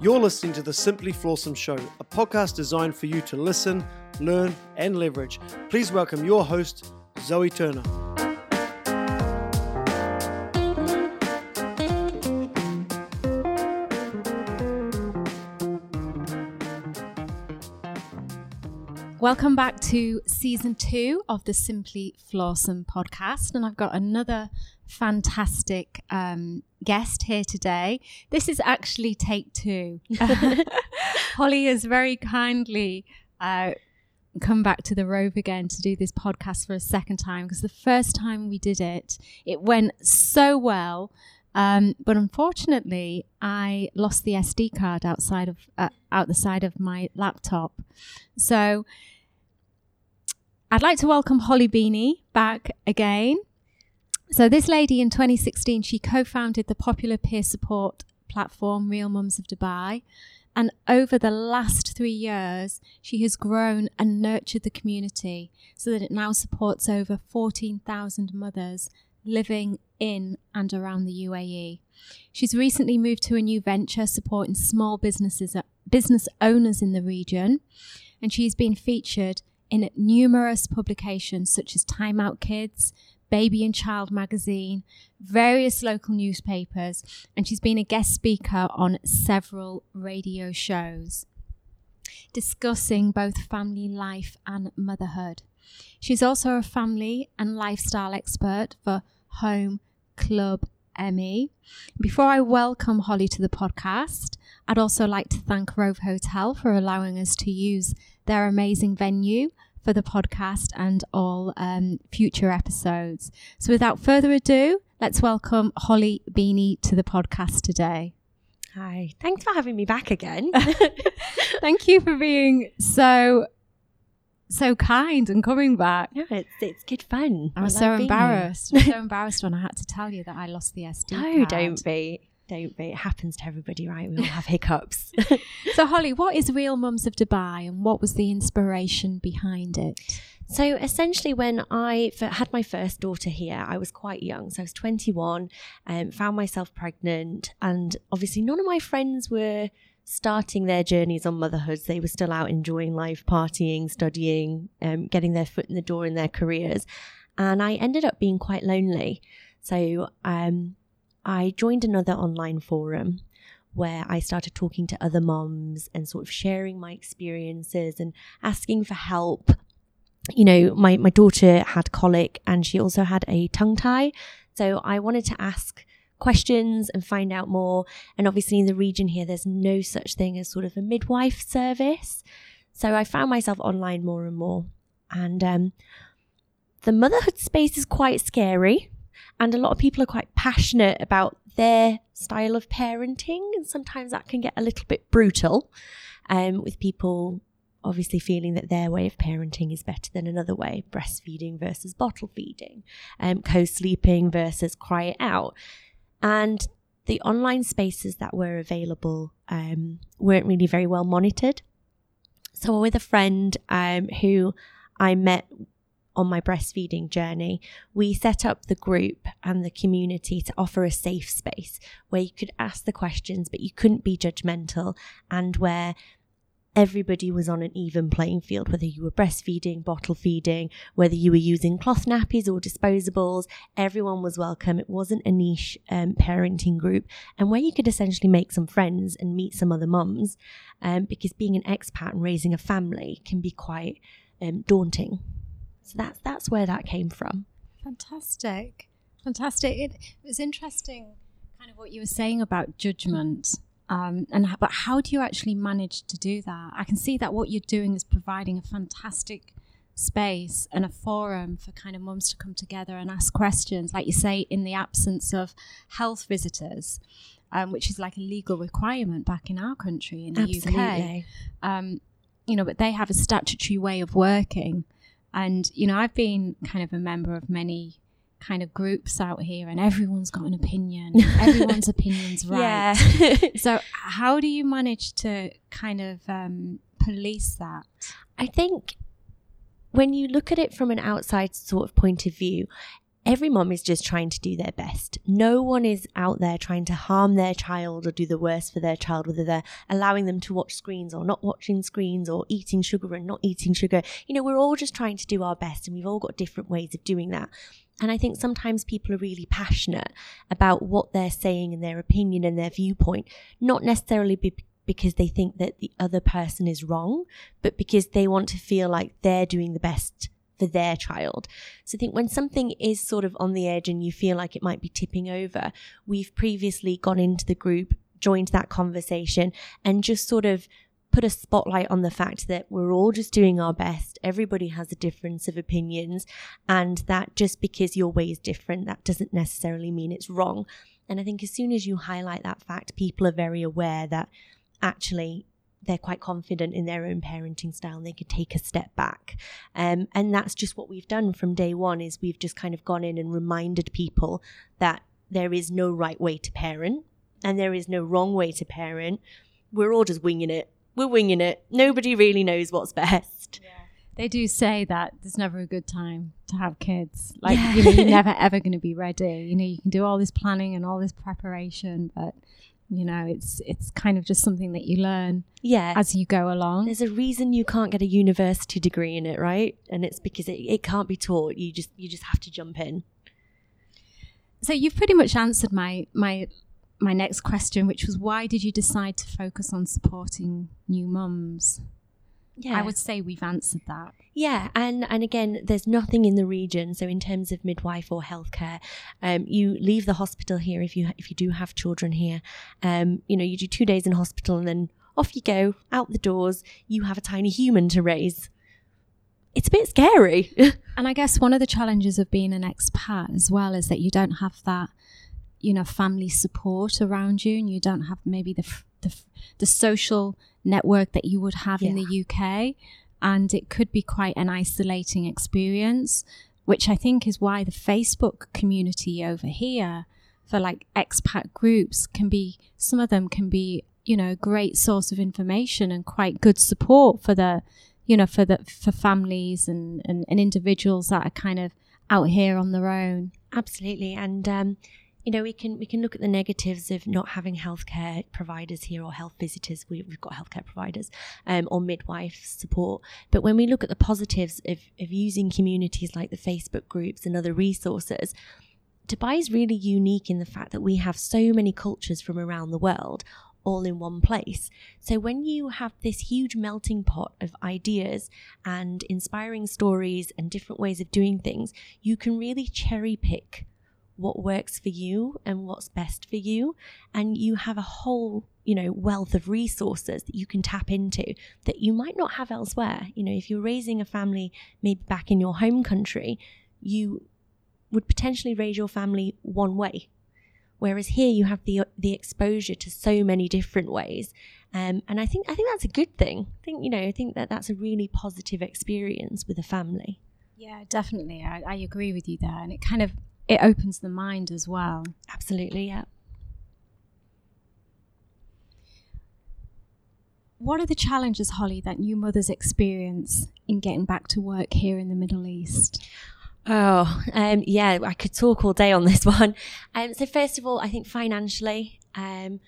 You're listening to the Simply Flawsome Show, a podcast designed for you to listen, learn, and leverage. Please welcome your host, Zoe Turner. Welcome back to season two of the Simply Flawsome podcast. And I've got another fantastic um, guest here today. This is actually take two. Holly has very kindly uh, come back to the Rove again to do this podcast for a second time because the first time we did it, it went so well. Um, but unfortunately, I lost the SD card outside of uh, out the side of my laptop. So I'd like to welcome Holly Bennie back again. So this lady in 2016, she co-founded the popular peer support platform Real Mums of Dubai. And over the last three years, she has grown and nurtured the community so that it now supports over 14,000 mothers living in and around the UAE. She's recently moved to a new venture supporting small businesses, uh, business owners in the region, and she's been featured in numerous publications such as Time Out Kids, Baby and Child magazine, various local newspapers, and she's been a guest speaker on several radio shows discussing both family life and motherhood. She's also a family and lifestyle expert for Home Club Emmy. Before I welcome Holly to the podcast, I'd also like to thank Rove Hotel for allowing us to use their amazing venue for the podcast and all um, future episodes. So, without further ado, let's welcome Holly Bennie to the podcast today. Hi, thanks for having me back again. Thank you for being so so kind and coming back. Yeah, it's it's good fun. I was so embarrassed. I was so embarrassed when I had to tell you that I lost the SD. No, card. don't be. Don't be. It happens to everybody, right? We all have hiccups. so, Holly, what is Real Mums of Dubai and what was the inspiration behind it? So, essentially, when I had my first daughter here, I was quite young. So, I was 21, um, found myself pregnant, and obviously, none of my friends were starting their journeys on motherhood. They were still out enjoying life, partying, studying, um, getting their foot in the door in their careers. And I ended up being quite lonely. So, um, I joined another online forum where I started talking to other moms and sort of sharing my experiences and asking for help. You know, my, my daughter had colic and she also had a tongue tie. So I wanted to ask questions and find out more. And obviously, in the region here, there's no such thing as sort of a midwife service. So I found myself online more and more. And um, the motherhood space is quite scary. And a lot of people are quite passionate about their style of parenting. And sometimes that can get a little bit brutal um, with people obviously feeling that their way of parenting is better than another way breastfeeding versus bottle feeding, um, co sleeping versus cry it out. And the online spaces that were available um, weren't really very well monitored. So, with a friend um, who I met on my breastfeeding journey, we set up the group and the community to offer a safe space where you could ask the questions, but you couldn't be judgmental, and where everybody was on an even playing field, whether you were breastfeeding, bottle feeding, whether you were using cloth nappies or disposables, everyone was welcome. It wasn't a niche um, parenting group, and where you could essentially make some friends and meet some other mums, um, because being an expat and raising a family can be quite um, daunting. So that's that's where that came from. Fantastic, fantastic. It, it was interesting, kind of what you were saying about judgment. Um, and but how do you actually manage to do that? I can see that what you're doing is providing a fantastic space and a forum for kind of mums to come together and ask questions, like you say, in the absence of health visitors, um, which is like a legal requirement back in our country in the Absolutely. UK. Um, you know, but they have a statutory way of working and, you know, I've been kind of a member of many kind of groups out here and everyone's got an opinion. Everyone's opinion's right. So how do you manage to kind of um, police that? I think when you look at it from an outside sort of point of view, every mom is just trying to do their best. No one is out there trying to harm their child or do the worst for their child, whether they're allowing them to watch screens or not watching screens or eating sugar and not eating sugar. You know, we're all just trying to do our best and we've all got different ways of doing that. And I think sometimes people are really passionate about what they're saying and their opinion and their viewpoint, not necessarily be- because they think that the other person is wrong, but because they want to feel like they're doing the best for their child. So I think when something is sort of on the edge and you feel like it might be tipping over, we've previously gone into the group, joined that conversation, and just sort of put a spotlight on the fact that we're all just doing our best. Everybody has a difference of opinions, and that just because your way is different, that doesn't necessarily mean it's wrong. And I think as soon as you highlight that fact, people are very aware that actually they're quite confident in their own parenting style and they could take a step back um, and that's just what we've done from day one is we've just kind of gone in and reminded people that there is no right way to parent and there is no wrong way to parent we're all just winging it we're winging it nobody really knows what's best yeah. They do say that there's never a good time to have kids. Like, yeah. you know, you're never ever going to be ready. You know, you can do all this planning and all this preparation, but you know it's it's kind of just something that you learn yeah. as you go along. There's a reason you can't get a university degree in it right? And it's because it, it can't be taught. You just you just have to jump in. So you've pretty much answered my my my next question which was why did you decide to focus on supporting new mums yeah. I would say we've answered that. Yeah, and and again, there's nothing in the region. So in terms of midwife or healthcare, um, you leave the hospital here if you if you do have children here. Um, you know, you do two days in hospital and then off you go out the doors. You have a tiny human to raise. It's a bit scary. and I guess one of the challenges of being an expat as well is that you don't have that, you know, family support around you, and you don't have maybe the the, the social network that you would have yeah. in the UK. And it could be quite an isolating experience, which I think is why the Facebook community over here for like expat groups can be, some of them can be, you know, a great source of information and quite good support for the, you know, for the, for families and, and, and individuals that are kind of out here on their own. Absolutely. And, um, you know, we can we can look at the negatives of not having healthcare providers here or health visitors. We, have got healthcare providers um, or midwife support. But when we look at the positives of, of using communities like the Facebook groups and other resources, Dubai is really unique in the fact that we have so many cultures from around the world all in one place. So when you have this huge melting pot of ideas and inspiring stories and different ways of doing things, you can really cherry pick what works for you and what's best for you and you have a whole you know wealth of resources that you can tap into that you might not have elsewhere you know if you're raising a family maybe back in your home country you would potentially raise your family one way whereas here you have the the exposure to so many different ways um, and I think I think that's a good thing. I think you know I think that that's a really positive experience with a family. Yeah, definitely. I, I agree with you there, and it kind of it opens the mind as well. Absolutely, yeah. What are the challenges, Holly, that new mothers experience in getting back to work here in the Middle East? Oh, um, yeah, I could talk all day on this one. Um, so, first of all, I think financially, um,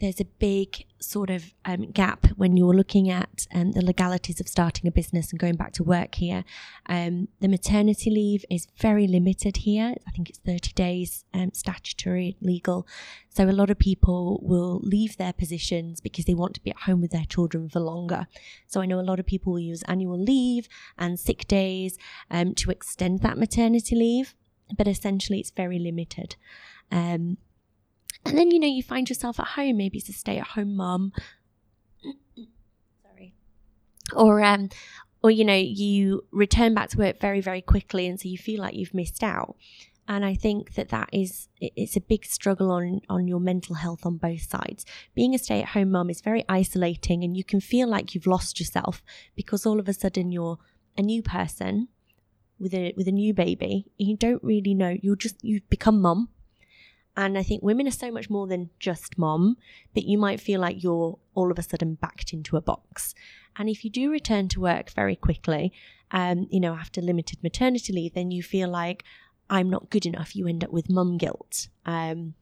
there's a big sort of um, gap when you're looking at um, the legalities of starting a business and going back to work here. Um, the maternity leave is very limited here. I think it's 30 days um, statutory legal. So a lot of people will leave their positions because they want to be at home with their children for longer. So I know a lot of people will use annual leave and sick days um, to extend that maternity leave, but essentially it's very limited. Um, and then, you know, you find yourself at home, maybe it's a stay at home mum. Sorry. Or, um, or, you know, you return back to work very, very quickly. And so you feel like you've missed out. And I think that that is, it's a big struggle on, on your mental health on both sides. Being a stay at home mum is very isolating and you can feel like you've lost yourself because all of a sudden you're a new person with a, with a new baby. You don't really know. You're just, you've become mum and I think women are so much more than just mom, but you might feel like you're all of a sudden backed into a box. And if you do return to work very quickly, um, you know, after limited maternity leave, then you feel like, I'm not good enough, you end up with mum guilt. Um,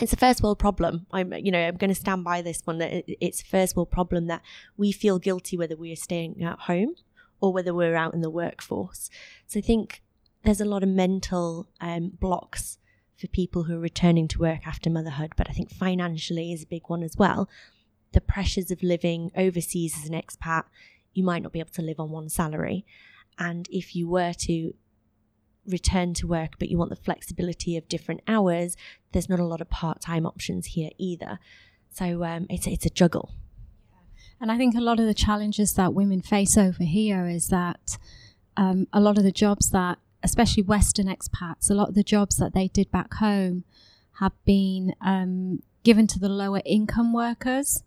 it's a first world problem. I'm, you know, I'm going to stand by this one that it's a first world problem that we feel guilty whether we are staying at home or whether we're out in the workforce. So I think there's a lot of mental um, blocks for people who are returning to work after motherhood, but I think financially is a big one as well. The pressures of living overseas as an expat, you might not be able to live on one salary. And if you were to return to work, but you want the flexibility of different hours, there's not a lot of part time options here either. So um, it's, it's a juggle. And I think a lot of the challenges that women face over here is that um, a lot of the jobs that, especially Western expats, a lot of the jobs that they did back home have been um, given to the lower income workers.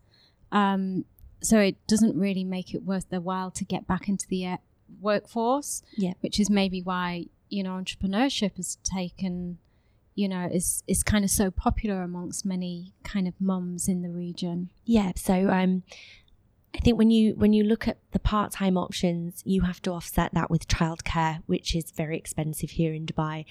Um, so it doesn't really make it worth their while to get back into the uh, workforce, yeah. which is maybe why you know entrepreneurship has taken you know is is kind of so popular amongst many kind of mums in the region yeah so um I think when you when you look at the part time options, you have to offset that with childcare, which is very expensive here in Dubai,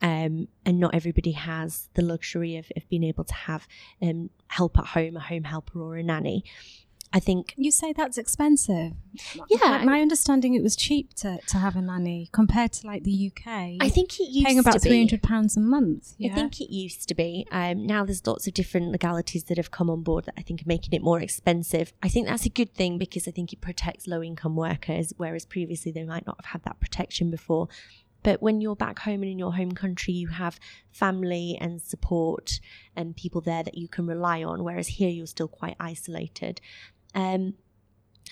um, and not everybody has the luxury of, of being able to have um, help at home, a home helper or a nanny. I think you say that's expensive. Yeah, my, my understanding it was cheap to, to have a nanny compared to like the UK. I think it used to be paying about three hundred pounds a month. I think it used to be. Um, now there's lots of different legalities that have come on board that I think are making it more expensive. I think that's a good thing because I think it protects low income workers, whereas previously they might not have had that protection before. But when you're back home and in your home country, you have family and support and people there that you can rely on, whereas here you're still quite isolated. Um,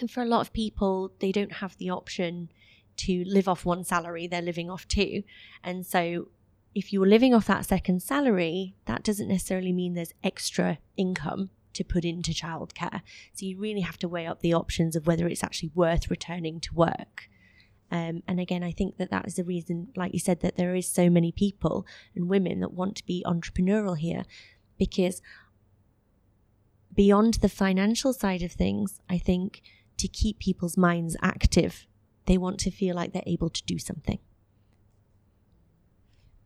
and for a lot of people, they don't have the option to live off one salary, they're living off two. And so if you're living off that second salary, that doesn't necessarily mean there's extra income to put into childcare. So you really have to weigh up the options of whether it's actually worth returning to work. Um, and again, I think that that is the reason, like you said, that there is so many people and women that want to be entrepreneurial here, because beyond the financial side of things, I think to keep people's minds active, they want to feel like they're able to do something.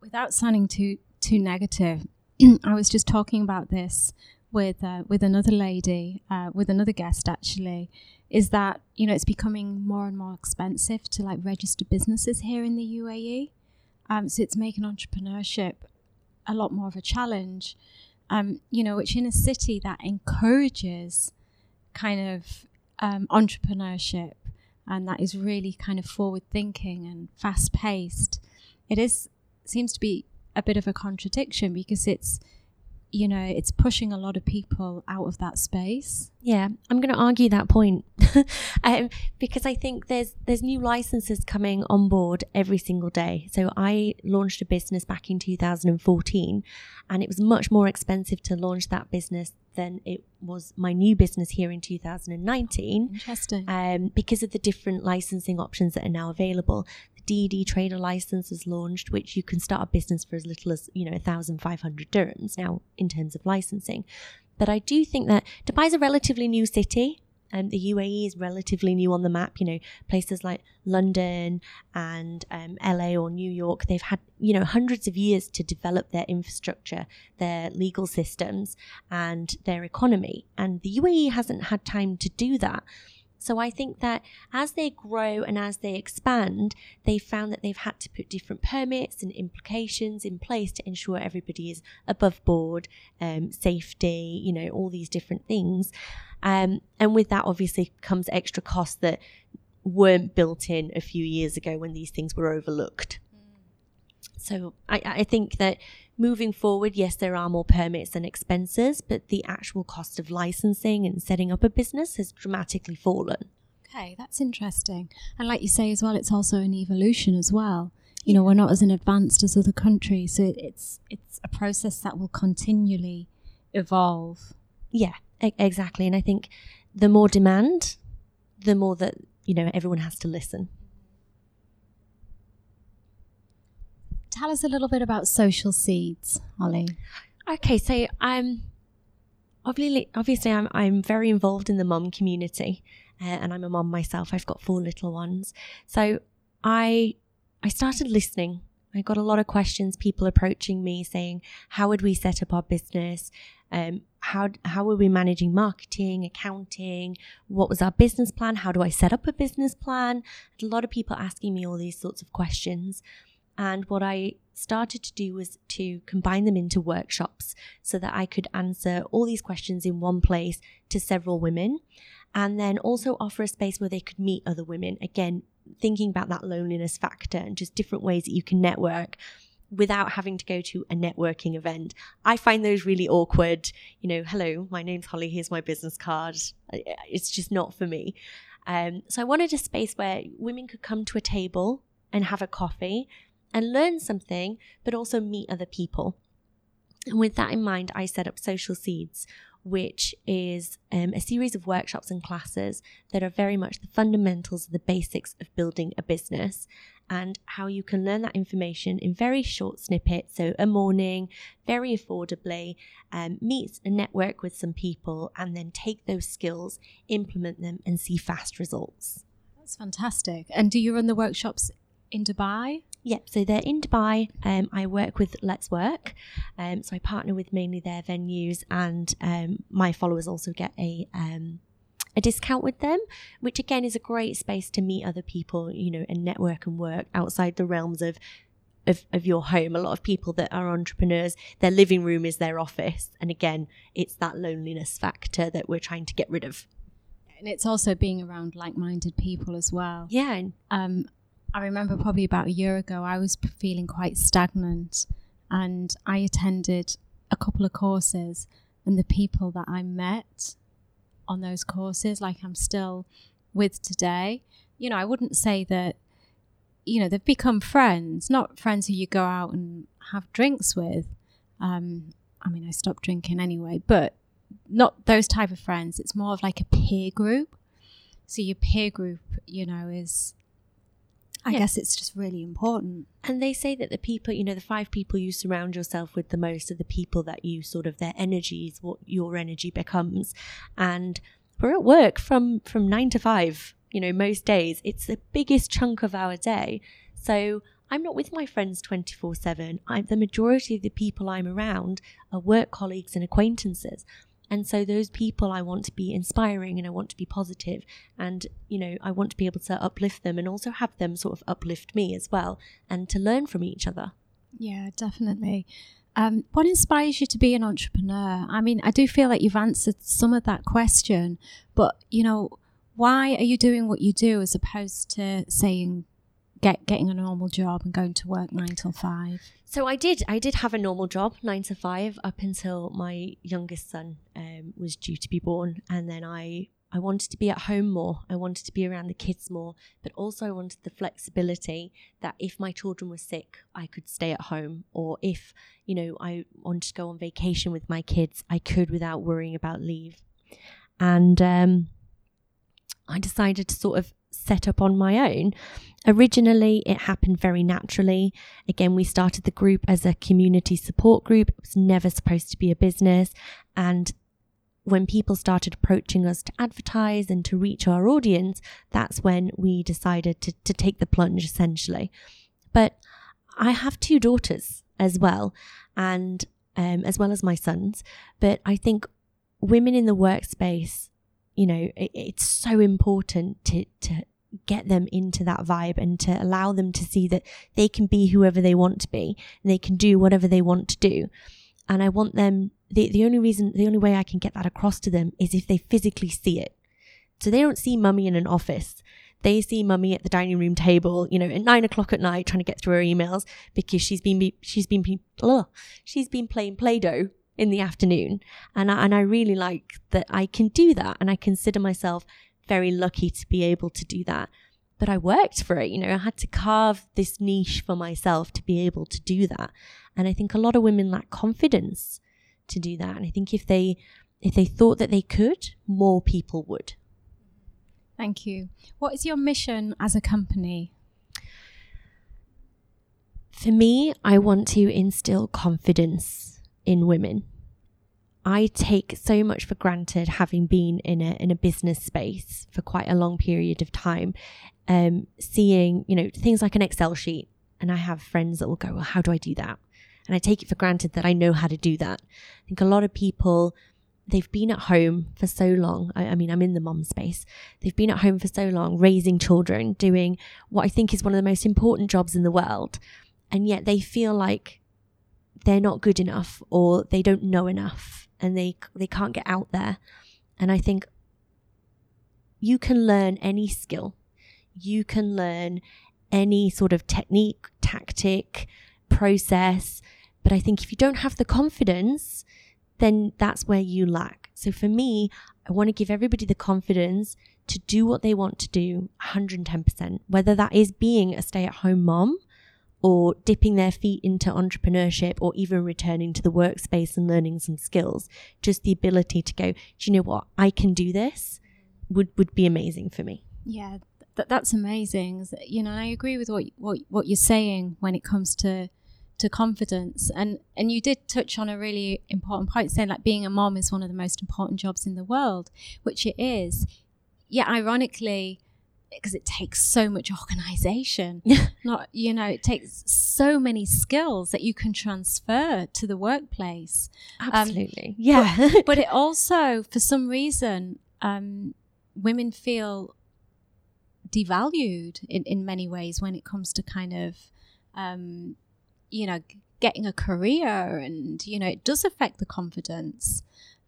Without sounding too too negative, I was just talking about this with uh, with another lady, uh, with another guest actually, is that you know it's becoming more and more expensive to like register businesses here in the UAE, um, so it's making entrepreneurship a lot more of a challenge um, you know, which in a city that encourages kind of um, entrepreneurship and that is really kind of forward thinking and fast paced, it is seems to be a bit of a contradiction because it's you know it's pushing a lot of people out of that space. Yeah i'm going to argue that point um, because i think there's there's new licenses coming on board every single day so i launched a business back in 2014 and it was much more expensive to launch that business than it was my new business here in 2019 interesting um, because of the different licensing options that are now available The DED trader license is launched, which you can start a business for as little as, you know, 1,500 dirhams now in terms of licensing. But I do think that Dubai is a relatively new city. And the UAE is relatively new on the map. You know, places like London and um, LA or New York, they've had, you know, hundreds of years to develop their infrastructure, their legal systems, and their economy. And the UAE hasn't had time to do that. So I think that as they grow and as they expand, they've found that they've had to put different permits and implications in place to ensure everybody is above board, um, safety, you know, all these different things. Um, and with that, obviously, comes extra costs that weren't built in a few years ago when these things were overlooked. So I, I think that moving forward, yes, there are more permits and expenses, but the actual cost of licensing and setting up a business has dramatically fallen. Okay, that's interesting. And like you say as well, it's also an evolution as well. You yeah. know, we're not as advanced as other countries, so it's it's a process that will continually evolve. Yeah, e- exactly. And I think the more demand, the more that you know everyone has to listen. Tell us a little bit about Social Seeds, Holly. Okay, so I'm obviously obviously I'm I'm very involved in the mum community, uh, and I'm a mum myself. I've got four little ones, so I I started listening I got a lot of questions, people approaching me saying, How would we set up our business? Um, how, how were we managing marketing, accounting? What was our business plan? How do I set up a business plan? A lot of people asking me all these sorts of questions. And what I started to do was to combine them into workshops so that I could answer all these questions in one place to several women and then also offer a space where they could meet other women. Again, thinking about that loneliness factor and just different ways that you can network without having to go to a networking event. I find those really awkward. You know, hello, my name's Holly, here's my business card. It's just not for me. Um, so I wanted a space where women could come to a table and have a coffee and learn something, but also meet other people. And with that in mind, I set up Social Seeds, which is um, a series of workshops and classes that are very much the fundamentals, the basics of building a business and how you can learn that information in very short snippets. So, a morning, very affordably, um, meet and network with some people, and then take those skills, implement them, and see fast results. That's fantastic. And do you run the workshops in Dubai? Yep, so they're in Dubai. Um, I work with Letswork. Um, so I partner with mainly their venues, and um, my followers also get a um, a discount with them, which again is a great space to meet other people, you know, and network and work outside the realms of of, of your home. A lot of people that are entrepreneurs, their living room is their office. And again, it's that loneliness factor that we're trying to get rid of. And it's also being around like minded people as well. Yeah. Um, I remember probably about a year ago, I was feeling quite stagnant and I attended a couple of courses, and the people that I met on those courses, like I'm still with today, you know, I wouldn't say that, you know, they've become friends, not friends who you go out and have drinks with. Um, I mean, I stopped drinking anyway, but not those type of friends. It's more of like a peer group. So your peer group, you know, is I yeah. guess it's just really important. And they say that the people, you know, the five people you surround yourself with the most are the people that you sort of their energy is what your energy becomes. And we're at work from from nine to five, you know, most days. It's the biggest chunk of our day. So I'm not with my friends 24 7. The majority of the people I'm around are work colleagues and acquaintances. And so those people I want to be inspiring and I want to be positive and you know I want to be able to uplift them and also have them sort of uplift me as well and to learn from each other. Yeah, definitely. Um, what inspires you to be an entrepreneur? I mean, I do feel like you've answered some of that question, but you know, why are you doing what you do as opposed to saying get getting a normal job and going to work nine till five? So I did. I did have a normal job, nine to five, up until my youngest son um, was due to be born, and then I I wanted to be at home more. I wanted to be around the kids more, but also I wanted the flexibility that if my children were sick, I could stay at home, or if you know I wanted to go on vacation with my kids, I could without worrying about leave. And um, I decided to sort of set up on my own. Originally, it happened very naturally. Again, we started the group as a community support group. It was never supposed to be a business. And when people started approaching us to advertise and to reach our audience, that's when we decided to, to take the plunge essentially. But I have two daughters as well, and um, as well as my sons. But I think women in the workspace you know, it, it's so important to, to get them into that vibe and to allow them to see that they can be whoever they want to be and they can do whatever they want to do. And I want them, the, the only reason, the only way I can get that across to them is if they physically see it. So they don't see mummy in an office. They see mummy at the dining room table, you know, at nine o'clock at night trying to get through her emails because she's been, she's been, she's been playing Play-Doh in the afternoon. And I, and I really like that I can do that. And I consider myself very lucky to be able to do that. But I worked for it, you know, I had to carve this niche for myself to be able to do that. And I think a lot of women lack confidence to do that. And I think if they if they thought that they could, more people would. Thank you. What is your mission as a company? For me, I want to instill confidence in women. I take so much for granted having been in a in a business space for quite a long period of time, um, seeing you know things like an Excel sheet And I have friends that will go, Well, how do I do that? And I take it for granted that I know how to do that. I think a lot of people, they've been at home for so long. I, I mean, I'm in the mom space. They've been at home for so long, raising children, doing what I think is one of the most important jobs in the world. And yet they feel like they're not good enough or they don't know enough and they they can't get out there. And I think you can learn any skill. You can learn any sort of technique, tactic, process. But I think if you don't have the confidence, then that's where you lack. So for me, I want to give everybody the confidence to do what they want to do 110%, whether that is being a stay at home mom or dipping their feet into entrepreneurship or even returning to the workspace and learning some skills. Just the ability to go, do you know what? I can do this would, would be amazing for me. Yeah, th- that's amazing. You know, I agree with what, what, what you're saying when it comes to to confidence and and you did touch on a really important point saying like being a mom is one of the most important jobs in the world which it is yet ironically because it takes so much organization. Not you know it takes so many skills that you can transfer to the workplace. Um, absolutely. um, yeah. but, but, it also for some reason um, women feel devalued in, in many ways when it comes to kind of um, you know getting a career and you know it does affect the confidence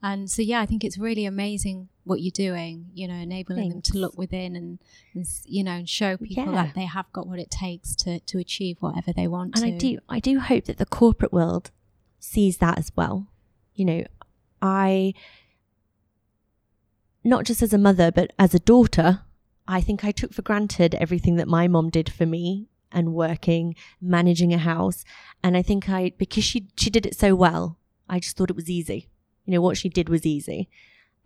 and so, yeah, I think it's really amazing what you're doing, you know, enabling Thanks. them to look within and, and, you know, and show people yeah. that they have got what it takes to, to achieve whatever they want and to. I do, I do hope that the corporate world sees that as well. You know, I, not just as a mother, but as a daughter, I think I took for granted everything that my mom did for me and working, managing a house. And I think I, because she, she did it so well, I just thought it was easy. You know, what she did was easy.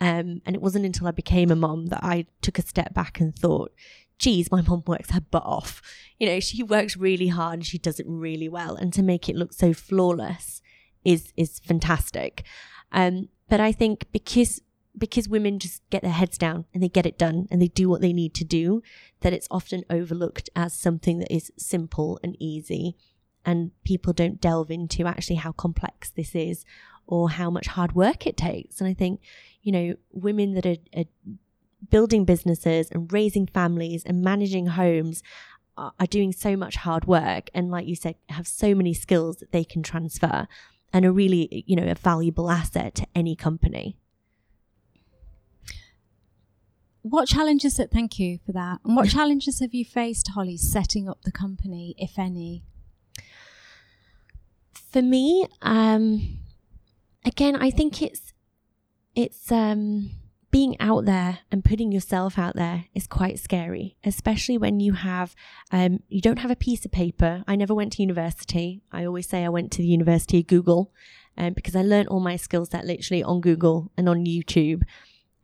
Um, and it wasn't until I became a mom that I took a step back and thought, geez, my mom works her butt off. You know, she works really hard and she does it really well. And to make it look so flawless is is fantastic. Um, but I think because because women just get their heads down and they get it done and they do what they need to do, that it's often overlooked as something that is simple and easy. And people don't delve into actually how complex this is or how much hard work it takes. And I think, you know, women that are, are building businesses and raising families and managing homes are, are doing so much hard work. And like you said, have so many skills that they can transfer and are really, you know, a valuable asset to any company. What challenges that thank you for that. And what challenges have you faced, Holly, setting up the company, if any? For me, um, again, I think it's it's um being out there and putting yourself out there is quite scary, especially when you have um, you don't have a piece of paper. I never went to university. I always say I went to the University of Google um, because I learned all my skill set literally on Google and on YouTube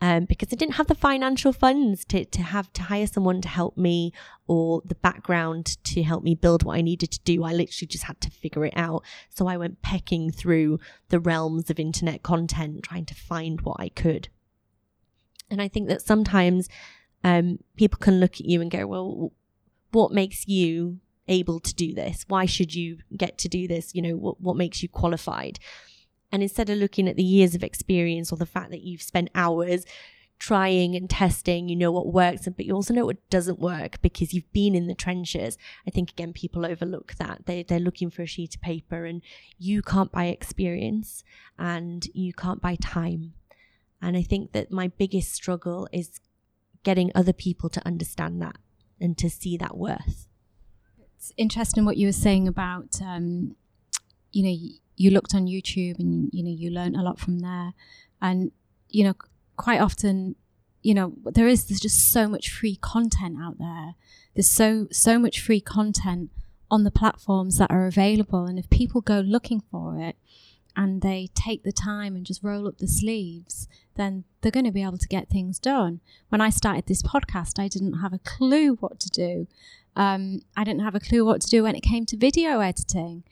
um, because I didn't have the financial funds to, to have to hire someone to help me or the background to help me build what I needed to do. I literally just had to figure it out. So I went pecking through the realms of internet content, trying to find what I could. And I think that sometimes um, people can look at you and go, well, what makes you able to do this? Why should you get to do this? You know, what, what makes you qualified? And instead of looking at the years of experience or the fact that you've spent hours trying and testing, you know what works, but you also know what doesn't work because you've been in the trenches. I think again, people overlook that. They, they're looking for a sheet of paper and you can't buy experience and you can't buy time. And I think that my biggest struggle is getting other people to understand that and to see that worth. It's interesting what you were saying about, um, you know, you looked on YouTube and you know you learned a lot from there, and you know quite often you know there is there's just so much free content out there. There's so so much free content on the platforms that are available, and if people go looking for it and they take the time and just roll up the sleeves, then they're going to be able to get things done. When I started this podcast, I didn't have a clue what to do. Um, I didn't have a clue what to do when it came to video editing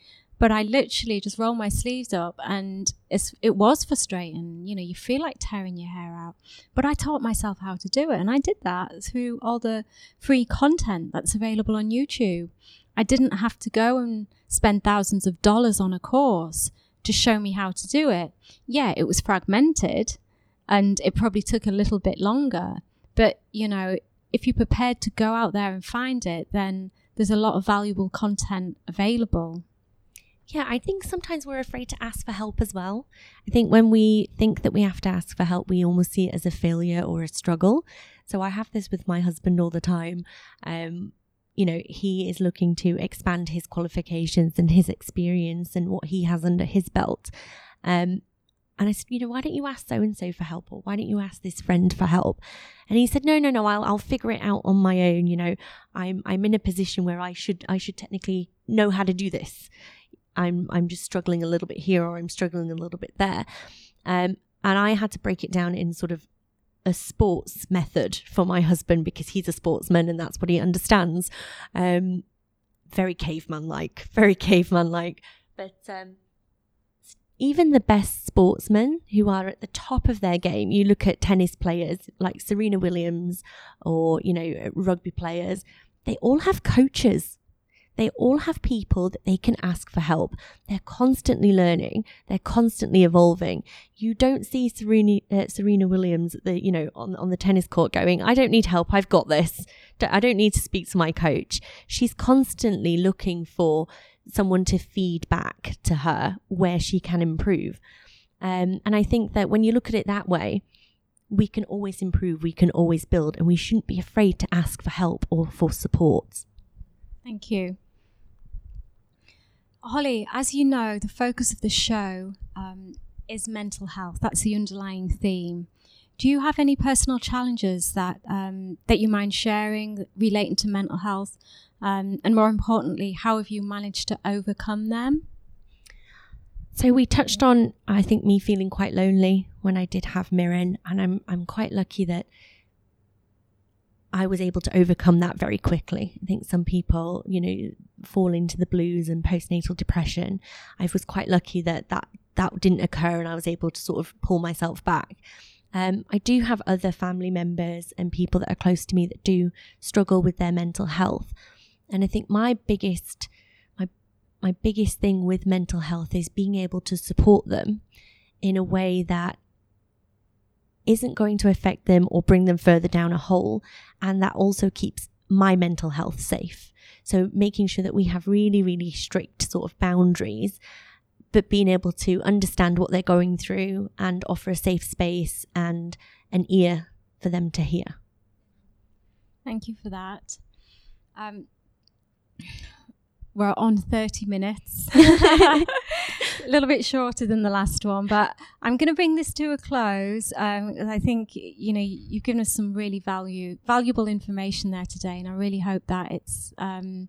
but I literally just rolled my sleeves up and it was frustrating. You know, you feel like tearing your hair out. But I taught myself how to do it and I did that through all the free content that's available on YouTube. I didn't have to go and spend thousands of dollars on a course to show me how to do it. Yeah, it was fragmented and it probably took a little bit longer. But, you know, if you're prepared to go out there and find it, then there's a lot of valuable content available. Yeah, I think sometimes we're afraid to ask for help as well. I think when we think that we have to ask for help, we almost see it as a failure or a struggle. So I have this with my husband all the time. Um, you know, he is looking to expand his qualifications and his experience and what he has under his belt. Um, and I said, you know, why don't you ask so and so for help, or why don't you ask this friend for help? And he said, no, no, no, I'll I'll figure it out on my own. You know, I'm I'm in a position where I should I should technically know how to do this. I'm I'm just struggling a little bit here, or I'm struggling a little bit there. Um, and I had to break it down in sort of a sports method for my husband because he's a sportsman and that's what he understands. Um, very caveman like, very caveman like. But um, even the best sportsmen who are at the top of their game, you look at tennis players like Serena Williams or, you know, rugby players, they all have coaches. They all have people that they can ask for help. They're constantly learning. They're constantly evolving. You don't see Serena, uh, Serena Williams, the you know, on on the tennis court going, "I don't need help. I've got this. I don't need to speak to my coach." She's constantly looking for someone to feed back to her where she can improve. Um, and I think that when you look at it that way, we can always improve, we can always build, and we shouldn't be afraid to ask for help or for support. Thank you. Holly, as you know, the focus of the show um, is mental health. That's the underlying theme. Do you have any personal challenges that um, that you mind sharing relating to mental health? Um, and more importantly, how have you managed to overcome them? So we touched on, I think, me feeling quite lonely when I did have Mirren, and I'm I'm quite lucky that I was able to overcome that very quickly. I think some people, you know, fall into the blues and postnatal depression. I was quite lucky that that that didn't occur, and I was able to sort of pull myself back. Um, I do have other family members and people that are close to me that do struggle with their mental health, and I think my biggest my my biggest thing with mental health is being able to support them in a way that isn't going to affect them or bring them further down a hole. And that also keeps my mental health safe. So making sure that we have really, really strict sort of boundaries, but being able to understand what they're going through and offer a safe space and an ear for them to hear. Thank you for that. Um, we're on 30 minutes. a little bit shorter than the last one, but I'm going to bring this to a close. Um, I think, you know, you've given us some really value, valuable information there today, and I really hope that it's, um,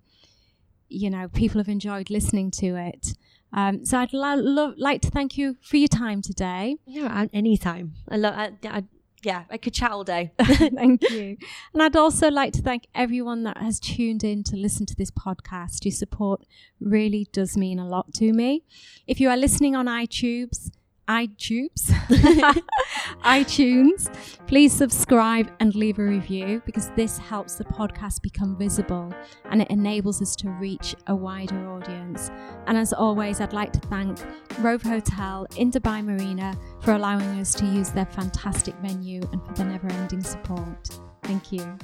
you know, people have enjoyed listening to it. Um, so I'd lo- lo- like to thank you for your time today. Yeah, anytime. I, lo- I, I yeah, I could chat all day. thank you. And I'd also like to thank everyone that has tuned in to listen to this podcast. Your support really does mean a lot to me. If you are listening on iTunes, iTunes, iTunes, please subscribe and leave a review because this helps the podcast become visible and it enables us to reach a wider audience. And as always, I'd like to thank Rove Hotel in Dubai Marina for allowing us to use their fantastic venue and for the never ending support. Thank you.